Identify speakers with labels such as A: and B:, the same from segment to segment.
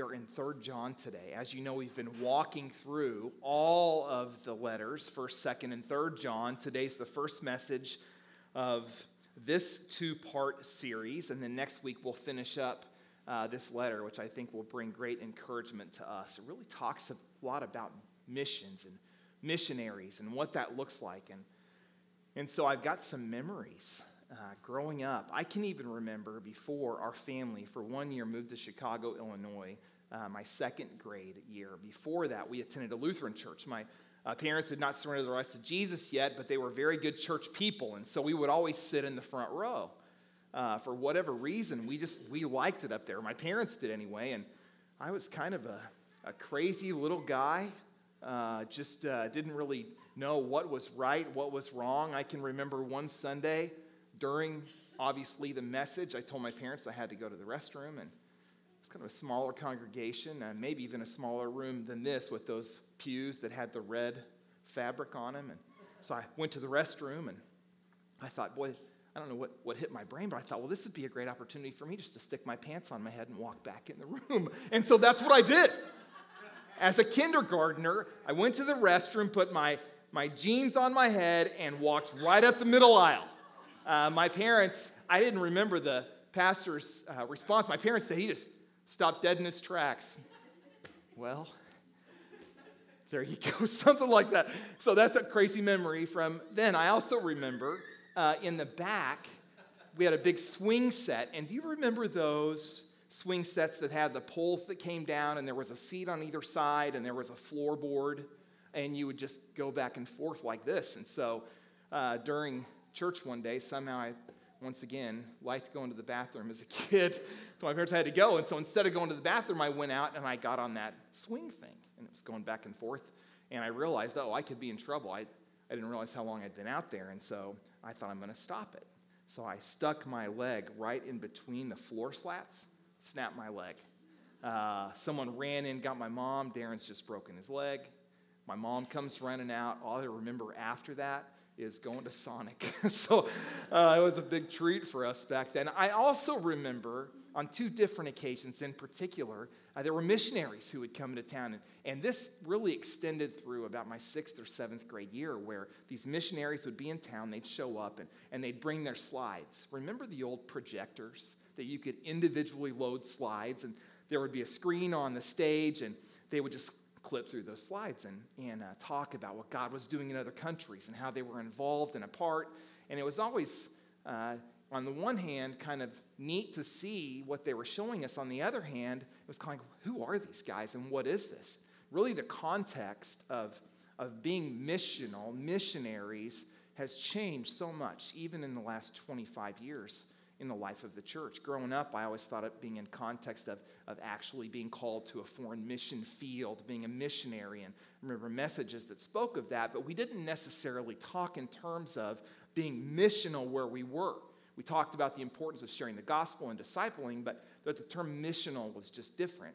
A: we are in 3rd John today. As you know, we've been walking through all of the letters, 1st, 2nd, and 3rd John. Today's the first message of this two part series, and then next week we'll finish up uh, this letter, which I think will bring great encouragement to us. It really talks a lot about missions and missionaries and what that looks like. And, and so I've got some memories uh, growing up. I can even remember before our family, for one year, moved to Chicago, Illinois, uh, my second grade year. Before that, we attended a Lutheran church. My uh, parents had not surrendered their lives to Jesus yet, but they were very good church people, and so we would always sit in the front row. Uh, for whatever reason, we just we liked it up there. My parents did anyway, and I was kind of a, a crazy little guy. Uh, just uh, didn't really know what was right, what was wrong. I can remember one Sunday during, obviously, the message, I told my parents I had to go to the restroom, and it's kind of a smaller congregation, and maybe even a smaller room than this with those pews that had the red fabric on them. And so I went to the restroom, and I thought, boy, I don't know what, what hit my brain, but I thought, well, this would be a great opportunity for me just to stick my pants on my head and walk back in the room. And so that's what I did. As a kindergartner, I went to the restroom, put my, my jeans on my head, and walked right up the middle aisle. Uh, my parents, I didn't remember the pastor's uh, response. My parents said he just stopped dead in his tracks. Well, there you go, something like that. So that's a crazy memory from then. I also remember uh, in the back, we had a big swing set. And do you remember those swing sets that had the poles that came down and there was a seat on either side and there was a floorboard? And you would just go back and forth like this. And so uh, during church one day, somehow I, once again, liked going to the bathroom as a kid. so my parents had to go. And so instead of going to the bathroom, I went out and I got on that swing thing. And it was going back and forth. And I realized, oh, I could be in trouble. I, I didn't realize how long I'd been out there. And so I thought, I'm going to stop it. So I stuck my leg right in between the floor slats, snapped my leg. Uh, someone ran in, got my mom. Darrin's just broken his leg. My mom comes running out. All I remember after that is going to Sonic. so uh, it was a big treat for us back then. I also remember on two different occasions in particular, uh, there were missionaries who would come into town. And, and this really extended through about my sixth or seventh grade year, where these missionaries would be in town, they'd show up, and, and they'd bring their slides. Remember the old projectors that you could individually load slides? And there would be a screen on the stage, and they would just clip through those slides and, and uh, talk about what God was doing in other countries and how they were involved and a part. And it was always, uh, on the one hand, kind of neat to see what they were showing us. On the other hand, it was kind of like, who are these guys and what is this? Really, the context of, of being missional, missionaries, has changed so much, even in the last 25 years in the life of the church. Growing up, I always thought of being in context of, of actually being called to a foreign mission field, being a missionary, and I remember messages that spoke of that, but we didn't necessarily talk in terms of being missional where we were. We talked about the importance of sharing the gospel and discipling, but, but the term missional was just different.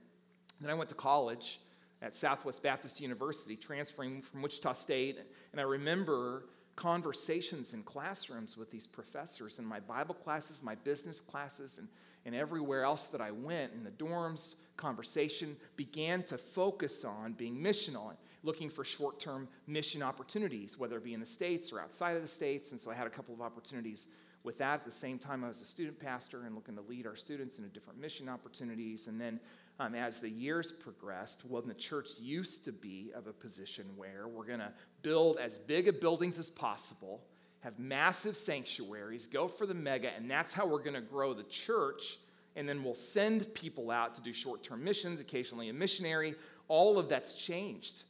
A: Then I went to college at Southwest Baptist University, transferring from Wichita State, and I remember conversations in classrooms with these professors in my Bible classes, my business classes, and, and everywhere else that I went in the dorms. Conversation began to focus on being missional and looking for short term mission opportunities, whether it be in the States or outside of the States. And so I had a couple of opportunities with that. At the same time, I was a student pastor and looking to lead our students into different mission opportunities. And then um, as the years progressed, well, the church used to be of a position where we're going to build as big of buildings as possible, have massive sanctuaries, go for the mega, and that's how we're going to grow the church. And then we'll send people out to do short term missions, occasionally a missionary. All of that's changed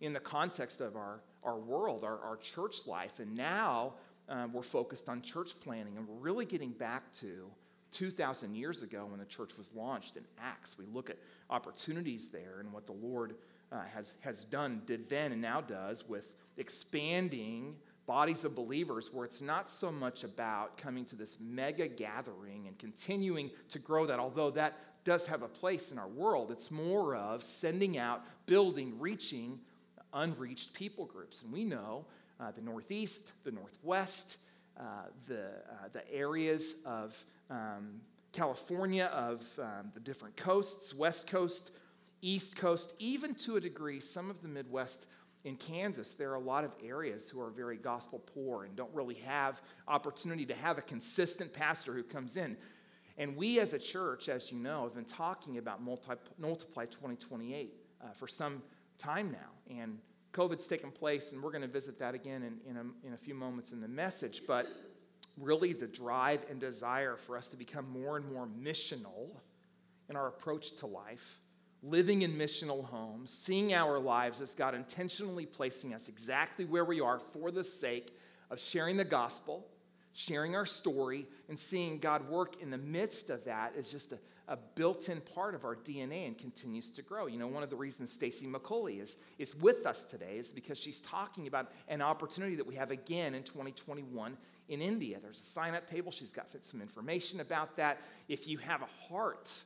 A: in the context of our, our world, our, our church life. And now um, we're focused on church planning, and we're really getting back to 2,000 years ago when the church was launched in Acts. We look at opportunities there and what the Lord uh, has, has done, did then, and now does with expanding bodies of believers where it's not so much about coming to this mega gathering and continuing to grow that, although that does have a place in our world. It's more of sending out, building, reaching unreached people groups. And we know uh, the Northeast, the Northwest, the, uh, the areas of um, California, of um, the different coasts, West Coast, East Coast, even to a degree, some of the Midwest in Kansas, there are a lot of areas who are very gospel poor and don't really have opportunity to have a consistent pastor who comes in. And we as a church, as you know, have been talking about multi, Multiply 2028 uh, for some time now. And COVID's taken place, and we're going to visit that again in, in, a, in a few moments in the message. But really, the drive and desire for us to become more and more missional in our approach to life living in missional homes, seeing our lives as God intentionally placing us exactly where we are for the sake of sharing the gospel, sharing our story, and seeing God work in the midst of that is just a, a built-in part of our DNA and continues to grow. You know, one of the reasons Stacy McCauley is, is with us today is because she's talking about an opportunity that we have again in 2021 in India. There's a sign-up table. She's got some information about that. If you have a heart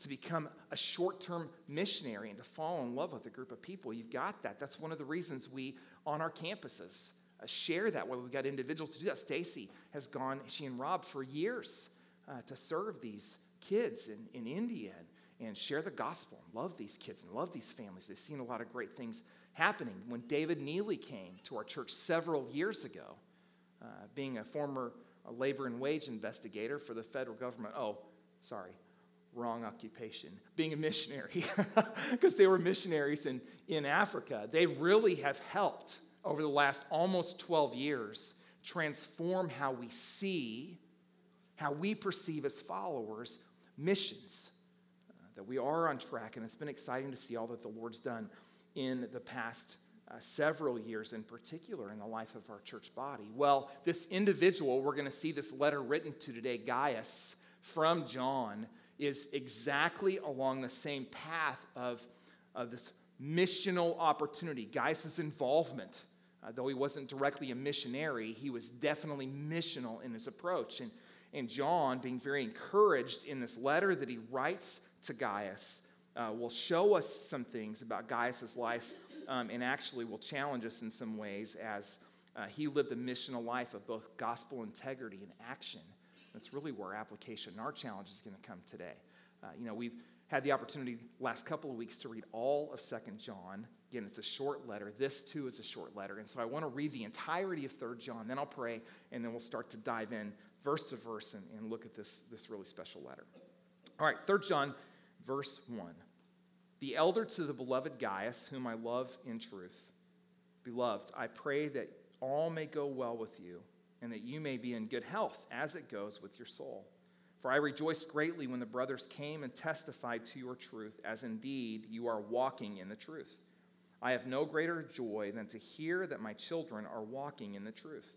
A: to become a short term missionary and to fall in love with a group of people. You've got that. That's one of the reasons we, on our campuses, uh, share that, where we've got individuals to do that. Stacy has gone, she and Rob, for years uh, to serve these kids in, in India and, and share the gospel and love these kids and love these families. They've seen a lot of great things happening. When David Neely came to our church several years ago, uh, being a former uh, labor and wage investigator for the federal government, oh, sorry, wrong occupation, being a missionary, because they were missionaries in, in Africa. They really have helped over the last almost 12 years transform how we see, how we perceive as followers missions. Uh, that we are on track, and it's been exciting to see all that the Lord's done in the past uh, several years, in particular, in the life of our church body. Well, this individual we're going to see this letter written to today, Gaius, from John is exactly along the same path of, of this missional opportunity. Gaius' involvement, uh, though he wasn't directly a missionary, he was definitely missional in his approach. And, and John, being very encouraged in this letter that he writes to Gaius, uh, will show us some things about Gaius' life um, and actually will challenge us in some ways as uh, he lived a missional life of both gospel integrity and action. That's really where application and our challenge is going to come today. Uh, you know, we've had the opportunity last couple of weeks to read all of Second John. Again, it's a short letter. This too is a short letter. And so I want to read the entirety of Third John. Then I'll pray, and then we'll start to dive in verse to verse and, and look at this, this really special letter. All right, Third John, verse 1. The elder to the beloved Gaius, whom I love in truth. Beloved, I pray that all may go well with you and that you may be in good health as it goes with your soul. For I rejoiced greatly when the brothers came and testified to your truth, as indeed you are walking in the truth. I have no greater joy than to hear that my children are walking in the truth.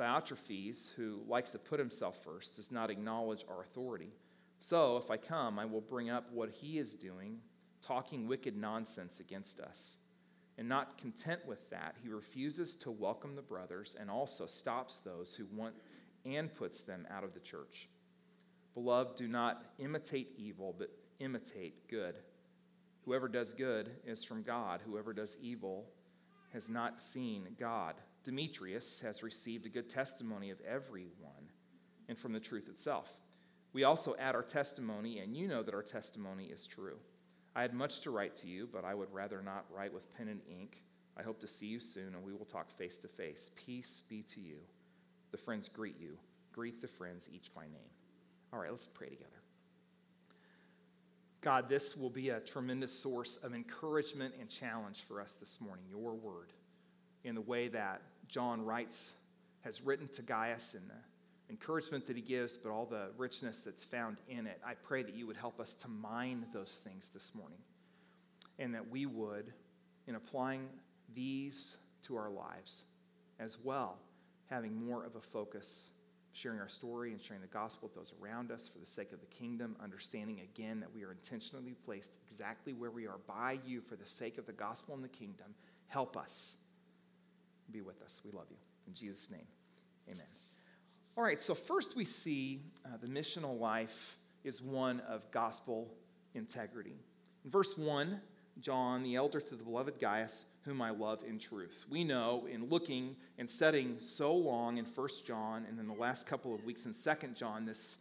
A: Diotrephes, who likes to put himself first, does not acknowledge our authority. So, if I come, I will bring up what he is doing, talking wicked nonsense against us. And not content with that, he refuses to welcome the brothers and also stops those who want and puts them out of the church. Beloved, do not imitate evil, but imitate good. Whoever does good is from God. Whoever does evil has not seen God. Demetrius has received a good testimony of everyone and from the truth itself. We also add our testimony, and you know that our testimony is true. I had much to write to you, but I would rather not write with pen and ink. I hope to see you soon, and we will talk face to face. Peace be to you. The friends greet you. Greet the friends each by name. All right, let's pray together. God, this will be a tremendous source of encouragement and challenge for us this morning, your word, in the way that John writes, has written to Gaius, and the encouragement that he gives, but all the richness that's found in it. I pray that you would help us to mine those things this morning, and that we would, in applying these to our lives as well, having more of a focus, sharing our story and sharing the gospel with those around us for the sake of the kingdom, understanding again that we are intentionally placed exactly where we are by you for the sake of the gospel and the kingdom. Help us be with us. We love you. In Jesus' name, amen. All right, so first we see uh, the missional life is one of gospel integrity. In verse 1, John, the elder to the beloved Gaius, whom I love in truth. We know in looking and studying so long in 1 John and then the last couple of weeks in 2 John, this,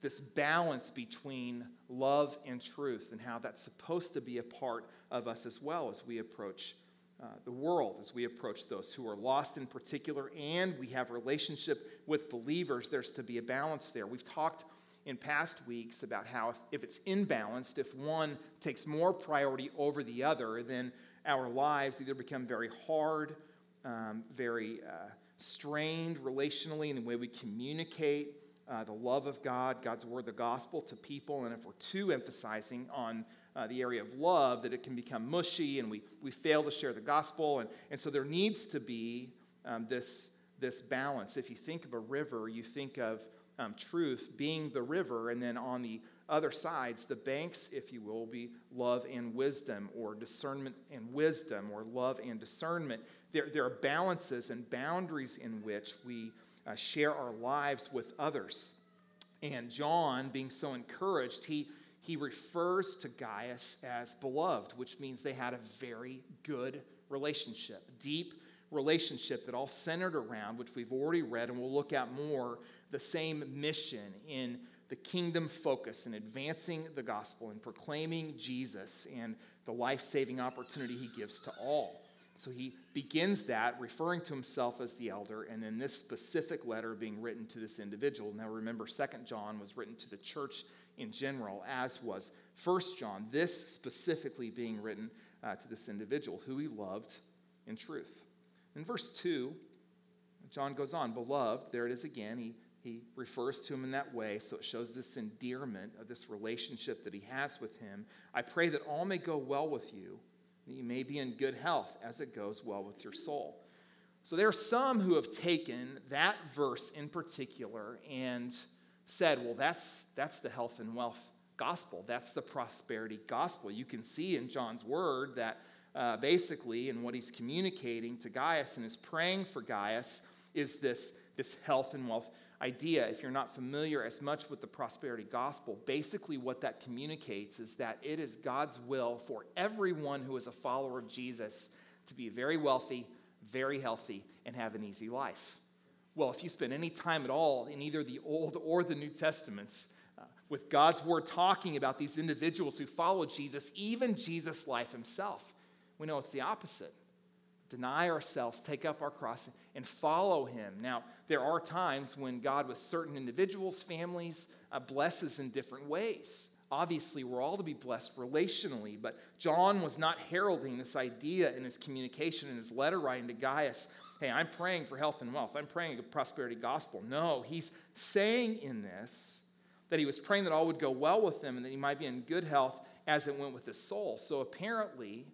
A: this balance between love and truth and how that's supposed to be a part of us as well as we approach uh, the world, as we approach those who are lost in particular, and we have relationship with believers. There's to be a balance there. We've talked in past weeks about how if, if it's imbalanced, if one takes more priority over the other, then our lives either become very hard, um, very uh, strained relationally in the way we communicate uh, the love of God, God's word, the gospel to people. And if we're too emphasizing on uh, the area of love, that it can become mushy and we, we fail to share the gospel. And, and so there needs to be um, this, this balance. If you think of a river, you think of um, truth being the river, and then on the other sides, the banks, if you will, be love and wisdom, or discernment and wisdom, or love and discernment. There, there are balances and boundaries in which we uh, share our lives with others. And John, being so encouraged, he, he refers to Gaius as beloved, which means they had a very good relationship, deep relationship that all centered around, which we've already read and we'll look at more, the same mission in the kingdom focus in advancing the gospel and proclaiming Jesus and the life saving opportunity he gives to all. So he begins that referring to himself as the elder, and then this specific letter being written to this individual. Now remember, Second John was written to the church in general, as was First John, this specifically being written uh, to this individual who he loved in truth. In verse 2, John goes on, Beloved, there it is again. He, he refers to him in that way, so it shows this endearment of this relationship that he has with him. I pray that all may go well with you, that you may be in good health as it goes well with your soul. So there are some who have taken that verse in particular and said, well, that's, that's the health and wealth gospel. That's the prosperity gospel. You can see in John's word that uh, basically, in what he's communicating to Gaius and is praying for Gaius, is this, this health and wealth idea. If you're not familiar as much with the prosperity gospel, basically what that communicates is that it is God's will for everyone who is a follower of Jesus to be very wealthy, very healthy, and have an easy life. Well, if you spend any time at all in either the Old or the New Testaments, uh, with God's word talking about these individuals who followed Jesus, even Jesus' life himself, we know it's the opposite. Deny ourselves, take up our cross, and follow him. Now, there are times when God, with certain individuals, families, uh, blesses in different ways. Obviously, we're all to be blessed relationally, but John was not heralding this idea in his communication, in his letter writing to Gaius hey, I'm praying for health and wealth. I'm praying a prosperity gospel. No, he's saying in this that he was praying that all would go well with him and that he might be in good health as it went with his soul. So apparently,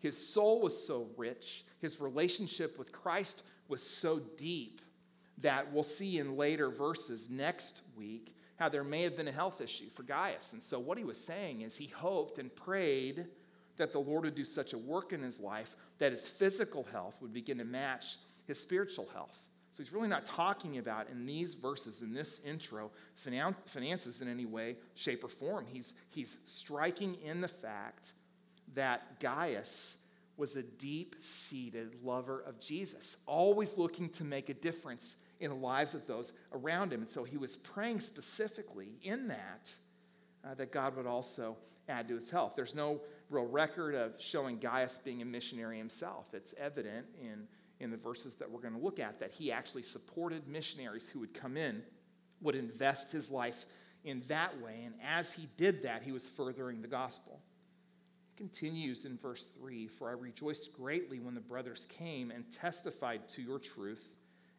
A: his soul was so rich, his relationship with Christ was so deep that we'll see in later verses next week how there may have been a health issue for Gaius. And so, what he was saying is he hoped and prayed that the Lord would do such a work in his life that his physical health would begin to match his spiritual health. So he's really not talking about in these verses, in this intro, finances in any way, shape, or form. He's, he's striking in the fact that Gaius was a deep seated lover of Jesus, always looking to make a difference in the lives of those around him. And so he was praying specifically in that, uh, that God would also add to his health. There's no real record of showing Gaius being a missionary himself. It's evident in, in the verses that we're going to look at that he actually supported missionaries who would come in, would invest his life in that way. And as he did that, he was furthering the gospel. He continues in verse 3 For I rejoiced greatly when the brothers came and testified to your truth,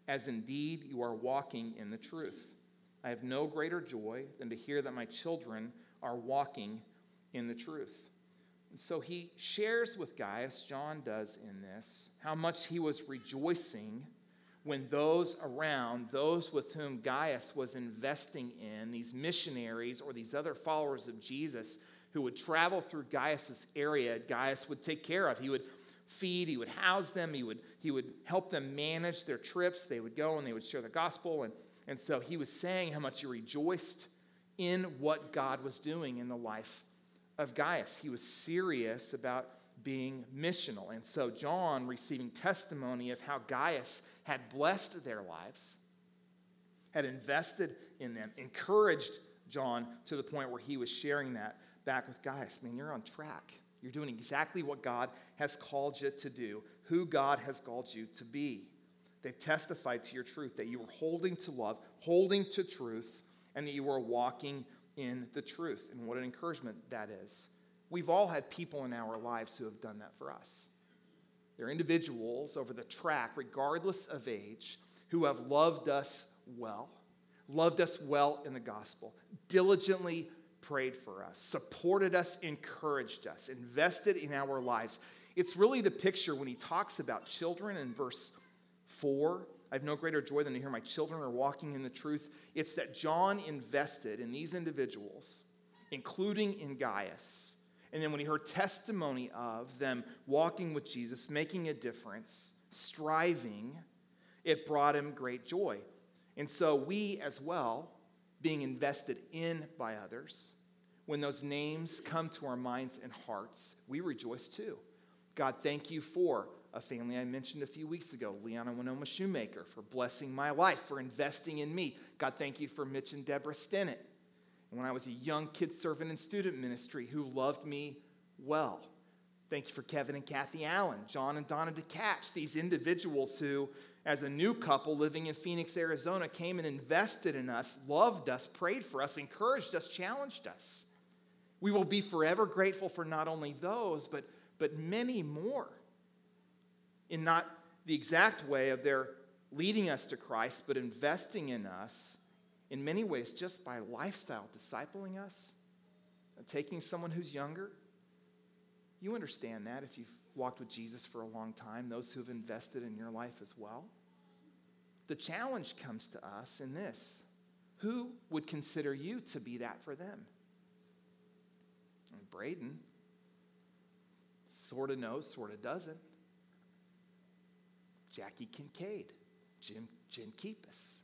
A: as indeed you are walking in the truth. I have no greater joy than to hear that my children are walking in the truth. And so he shares with Gaius, John does in this, how much he was rejoicing when those around, those with whom Gaius was investing in, these missionaries or these other followers of Jesus who would travel through Gaius's area, Gaius would take care of. He would feed, he would house them, he would, he would help them manage their trips. They would go and they would share the gospel. And, and so he was saying how much he rejoiced in what God was doing in the life of Gaius. He was serious about being missional. And so John, receiving testimony of how Gaius had blessed their lives, had invested in them, encouraged John to the point where he was sharing that back with Gaius. Man, you're on track. You're doing exactly what God has called you to do, who God has called you to be. They've testified to your truth that you were holding to love, holding to truth, and that you were walking in the truth. And what an encouragement that is. We've all had people in our lives who have done that for us. They're individuals over the track, regardless of age, who have loved us well, loved us well in the gospel, diligently prayed for us, supported us, encouraged us, invested in our lives. It's really the picture when he talks about children in verse 4. I have no greater joy than to hear my children are walking in the truth. It's that John invested in these individuals, including in Gaius. And then when he heard testimony of them walking with Jesus, making a difference, striving, it brought him great joy. And so we as well, being invested in by others, when those names come to our minds and hearts, we rejoice too. God, thank you for a family I mentioned a few weeks ago, Leon and Winoma Shoemaker, for blessing my life, for investing in me. God, thank you for Mitch and Deborah Stennett. And when I was a young kid servant in student ministry who loved me well. Thank you for Kevin and Kathy Allen, John and Donna DeCatch, these individuals who as a new couple living in Phoenix, Arizona, came and invested in us, loved us, prayed for us, encouraged us, challenged us. We will be forever grateful for not only those, but, but many more. In not the exact way of their leading us to Christ, but investing in us in many ways just by lifestyle, discipling us, taking someone who's younger. You understand that if you've walked with Jesus for a long time, those who have invested in your life as well. The challenge comes to us in this who would consider you to be that for them? And Braden sort of knows, sort of doesn't. Jackie Kincaid, Jim, Jim Keepus.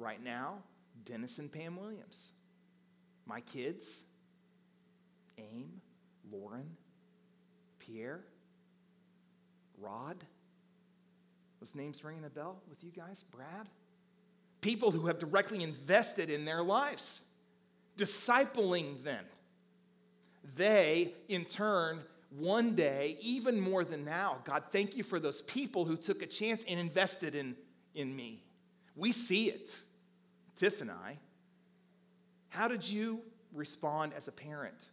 A: Right now, Dennis and Pam Williams. My kids, Aim, Lauren, Pierre, Rod. Those names ringing a bell with you guys? Brad? People who have directly invested in their lives, discipling them. They, in turn, one day, even more than now, God, thank you for those people who took a chance and invested in, in me. We see it, Tiff and I. How did you respond as a parent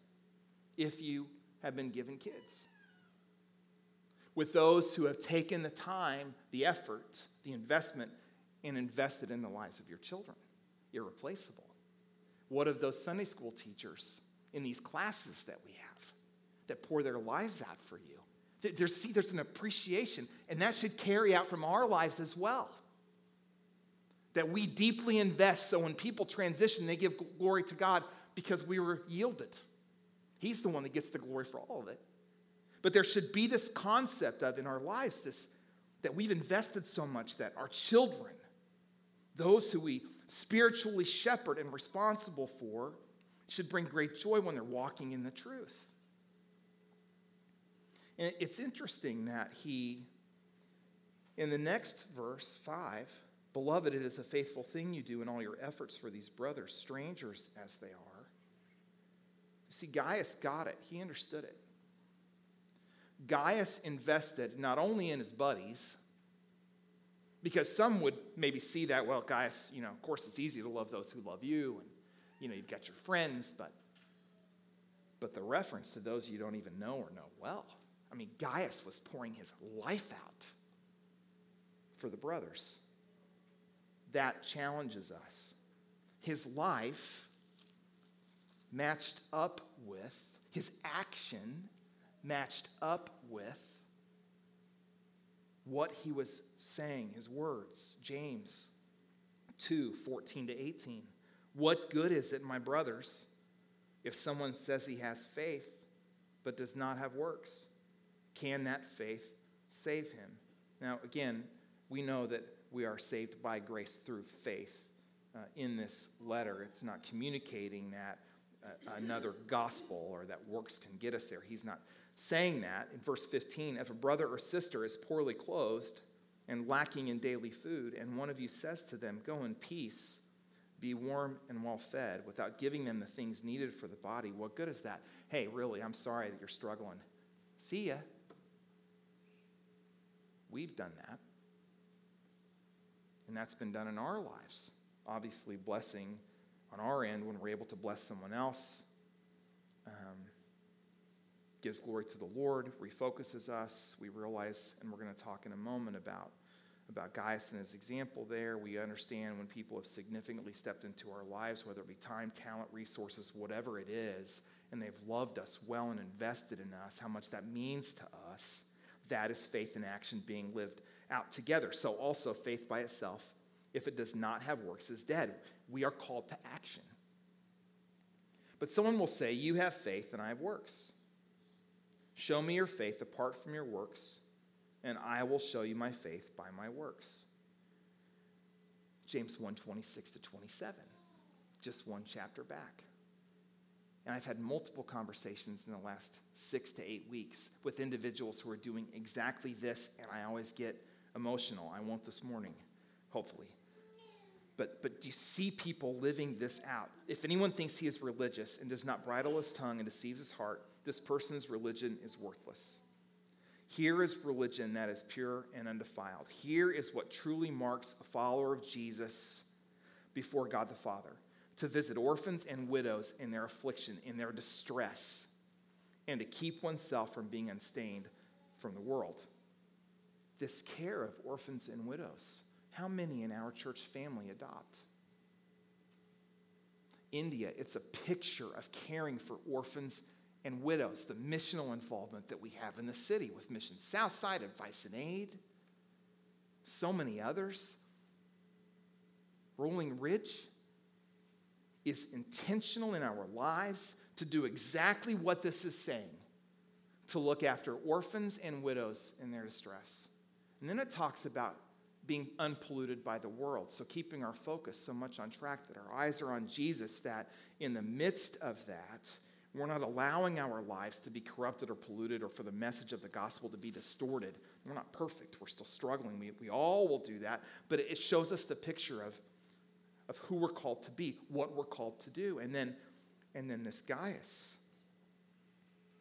A: if you have been given kids? with those who have taken the time, the effort, the investment, and invested in the lives of your children. Irreplaceable. What of those Sunday school teachers in these classes that we have that pour their lives out for you? There's, see, there's an appreciation, and that should carry out from our lives as well. That we deeply invest so when people transition, they give glory to God because we were yielded. He's the one that gets the glory for all of it. But there should be this concept of in our lives, this that we've invested so much that our children, those who we spiritually shepherd and responsible for, should bring great joy when they're walking in the truth. And it's interesting that he, in the next verse, 5, Beloved, it is a faithful thing you do in all your efforts for these brothers, strangers as they are. See, Gaius got it, he understood it. Gaius invested not only in his buddies, because some would maybe see that, well, Gaius, you know, of course it's easy to love those who love you, and, you know, you've got your friends, but, but the reference to those you don't even know or know well. I mean, Gaius was pouring his life out for the brothers. That challenges us. His life matched up with his action matched up with what he was saying, his words. James 2 14 to 18. What good is it, my brothers, if someone says he has faith but does not have works? Can that faith save him. Now, again, we know that we are saved by grace through faith. Uh, in this letter, it's not communicating that uh, another gospel or that works can get us there. He's not saying that. In verse 15, if a brother or sister is poorly clothed and lacking in daily food, and one of you says to them, Go in peace, be warm and well fed, without giving them the things needed for the body, what good is that? Hey, really, I'm sorry that you're struggling. See ya. We've done that. And that's been done in our lives. Obviously, blessing on our end when we're able to bless someone else. Um, gives glory to the Lord, refocuses us. We realize, and we're going to talk in a moment about, about Gaius and his example there. We understand when people have significantly stepped into our lives, whether it be time, talent, resources, whatever it is, and they've loved us well and invested in us, how much that means to us. That is faith in action being lived out together. So, also, faith by itself, if it does not have works, is dead. We are called to action. But someone will say, You have faith and I have works. Show me your faith apart from your works, and I will show you my faith by my works. James 1 26 to 27, just one chapter back. And I've had multiple conversations in the last six to eight weeks with individuals who are doing exactly this, and I always get emotional. I won't this morning, hopefully. But, but do you see people living this out? If anyone thinks he is religious and does not bridle his tongue and deceives his heart, this person's religion is worthless. Here is religion that is pure and undefiled. Here is what truly marks a follower of Jesus before God the Father to visit orphans and widows in their affliction, in their distress, and to keep oneself from being unstained from the world. This care of orphans and widows. How many in our church family adopt? India, it's a picture of caring for orphans and widows, the missional involvement that we have in the city with Mission Southside, Advice and Aid, so many others. Rolling Ridge is intentional in our lives to do exactly what this is saying to look after orphans and widows in their distress. And then it talks about being unpolluted by the world. So, keeping our focus so much on track that our eyes are on Jesus, that in the midst of that, we're not allowing our lives to be corrupted or polluted or for the message of the gospel to be distorted. We're not perfect. We're still struggling. We, we all will do that. But it shows us the picture of, of who we're called to be, what we're called to do. And then, and then this Gaius,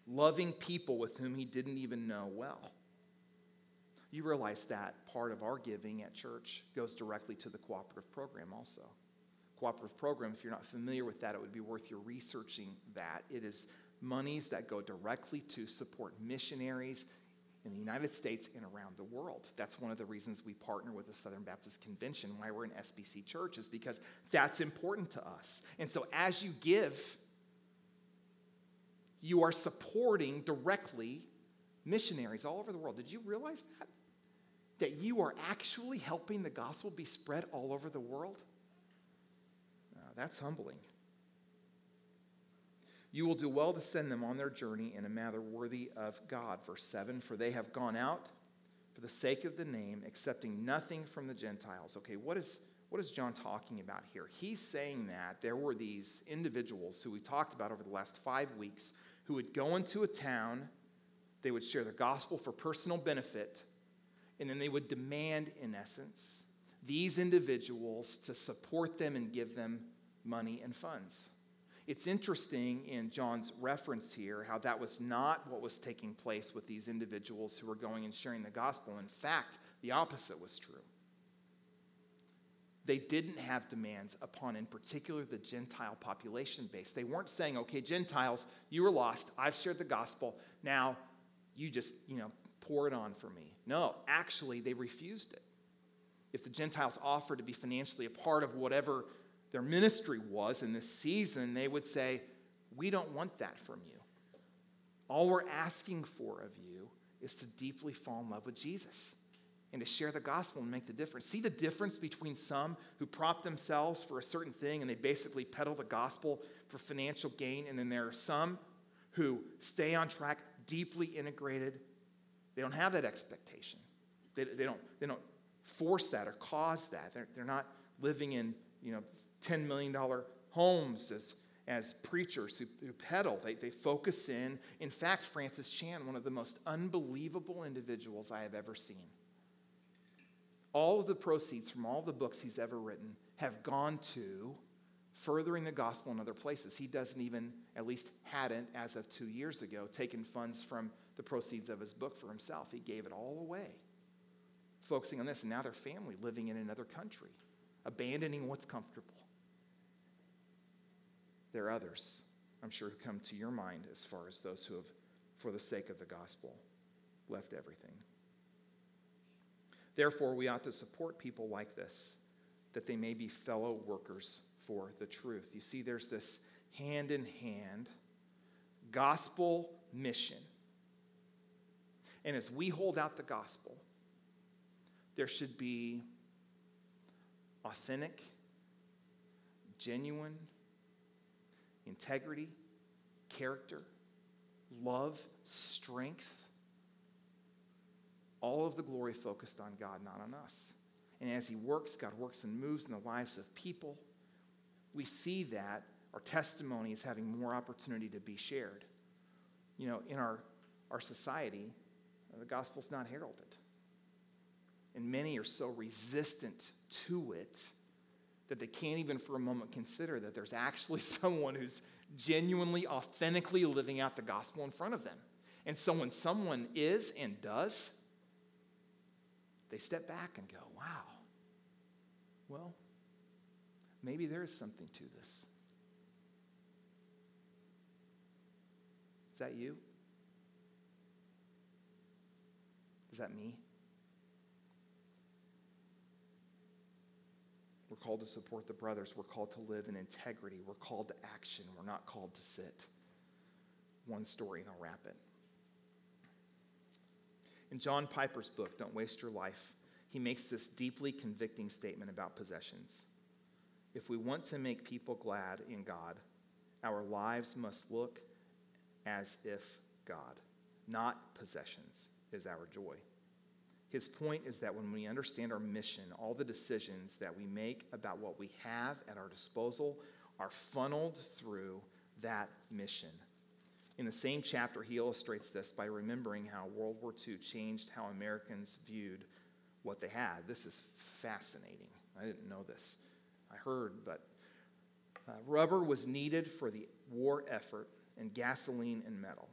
A: loving people with whom he didn't even know well. You realize that part of our giving at church goes directly to the cooperative program also cooperative program, if you're not familiar with that, it would be worth your researching that. It is monies that go directly to support missionaries in the United States and around the world. That's one of the reasons we partner with the Southern Baptist Convention, why we're an SBC church, is because that's important to us. And so as you give, you are supporting directly missionaries all over the world. Did you realize that? That you are actually helping the gospel be spread all over the world? Uh, that's humbling. You will do well to send them on their journey in a manner worthy of God. Verse 7 For they have gone out for the sake of the name, accepting nothing from the Gentiles. Okay, what is, what is John talking about here? He's saying that there were these individuals who we talked about over the last five weeks who would go into a town, they would share the gospel for personal benefit, and then they would demand, in essence, these individuals to support them and give them money and funds. It's interesting in John's reference here how that was not what was taking place with these individuals who were going and sharing the gospel. In fact, the opposite was true. They didn't have demands upon, in particular, the Gentile population base. They weren't saying, okay, Gentiles, you were lost. I've shared the gospel. Now you just, you know, pour it on for me. No, actually, they refused it. If the Gentiles offered to be financially a part of whatever their ministry was in this season, they would say, We don't want that from you. All we're asking for of you is to deeply fall in love with Jesus and to share the gospel and make the difference. See the difference between some who prop themselves for a certain thing and they basically peddle the gospel for financial gain, and then there are some who stay on track, deeply integrated They don't have that expectation. They, they, don't, they don't force that or cause that. They're, they're not living in you know, $10 million homes as, as preachers who, who peddle. They, they focus in. In fact, Francis Chan, one of the most unbelievable individuals I have ever seen. All of the proceeds from all the books he's ever written have gone to furthering the gospel in other places. He doesn't even, at least hadn't as of two years ago, taken funds from the proceeds of his book for himself. He gave it all away, focusing on this. And now their family living in another country, abandoning what's comfortable. There are others, I'm sure, who come to your mind as far as those who have, for the sake of the gospel, left everything. Therefore, we ought to support people like this, that they may be fellow workers for the truth. You see, there's this hand in hand gospel mission. And as we hold out the gospel, there should be authentic, genuine integrity, character, love, strength. All of the glory focused on God, not on us. And as He works, God works and moves in the lives of people we see that our testimony is having more opportunity to be shared. You know, in our, our society, uh, the gospel's not heralded. And many are so resistant to it that they can't even for a moment consider that there's actually someone who's genuinely, authentically living out the gospel in front of them. And so when someone is and does, they step back and go, wow, well, maybe there is something to this. Is that you? Is that me? We're called to support the brothers. We're called to live in integrity. We're called to action. We're not called to sit. One story, and I'll wrap it. In John Piper's book, Don't Waste Your Life, he makes this deeply convicting statement about possessions. If we want to make people glad in God, our lives must look as if God, not possessions, is our joy. His point is that when we understand our mission, all the decisions that we make about what we have at our disposal are funneled through that mission. In the same chapter, he illustrates this by remembering how World War II changed how Americans viewed what they had. This is fascinating. I didn't know this. I heard, but uh, rubber was needed for the war effort, and gasoline and metal.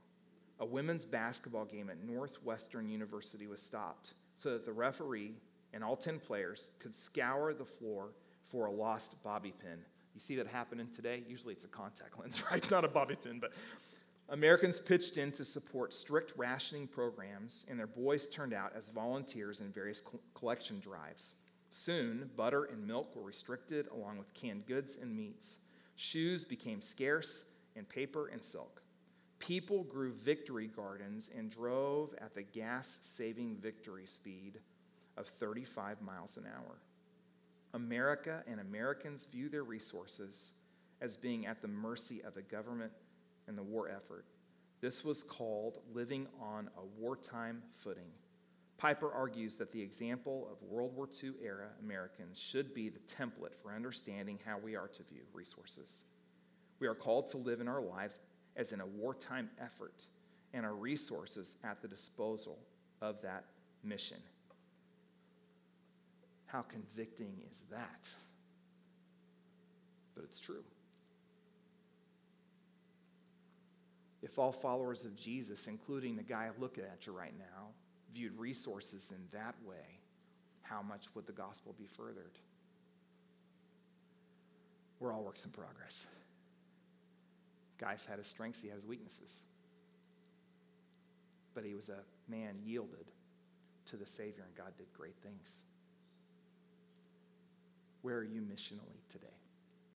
A: A women's basketball game at Northwestern University was stopped so that the referee and all 10 players could scour the floor for a lost bobby pin. You see that happening today? Usually it's a contact lens, right? Not a bobby pin, but Americans pitched in to support strict rationing programs, and their boys turned out as volunteers in various collection drives. Soon, butter and milk were restricted, along with canned goods and meats. Shoes became scarce, and paper and silk. People grew victory gardens and drove at the gas saving victory speed of 35 miles an hour. America and Americans view their resources as being at the mercy of the government and the war effort. This was called living on a wartime footing. Piper argues that the example of World War II era Americans should be the template for understanding how we are to view resources. We are called to live in our lives as in a wartime effort and our resources at the disposal of that mission. How convicting is that? But it's true. If all followers of Jesus, including the guy looking at you right now, viewed resources in that way, how much would the gospel be furthered? We're all works in progress. Gaius had his strengths, he had his weaknesses. But he was a man yielded to the Savior, and God did great things. Where are you missionally today?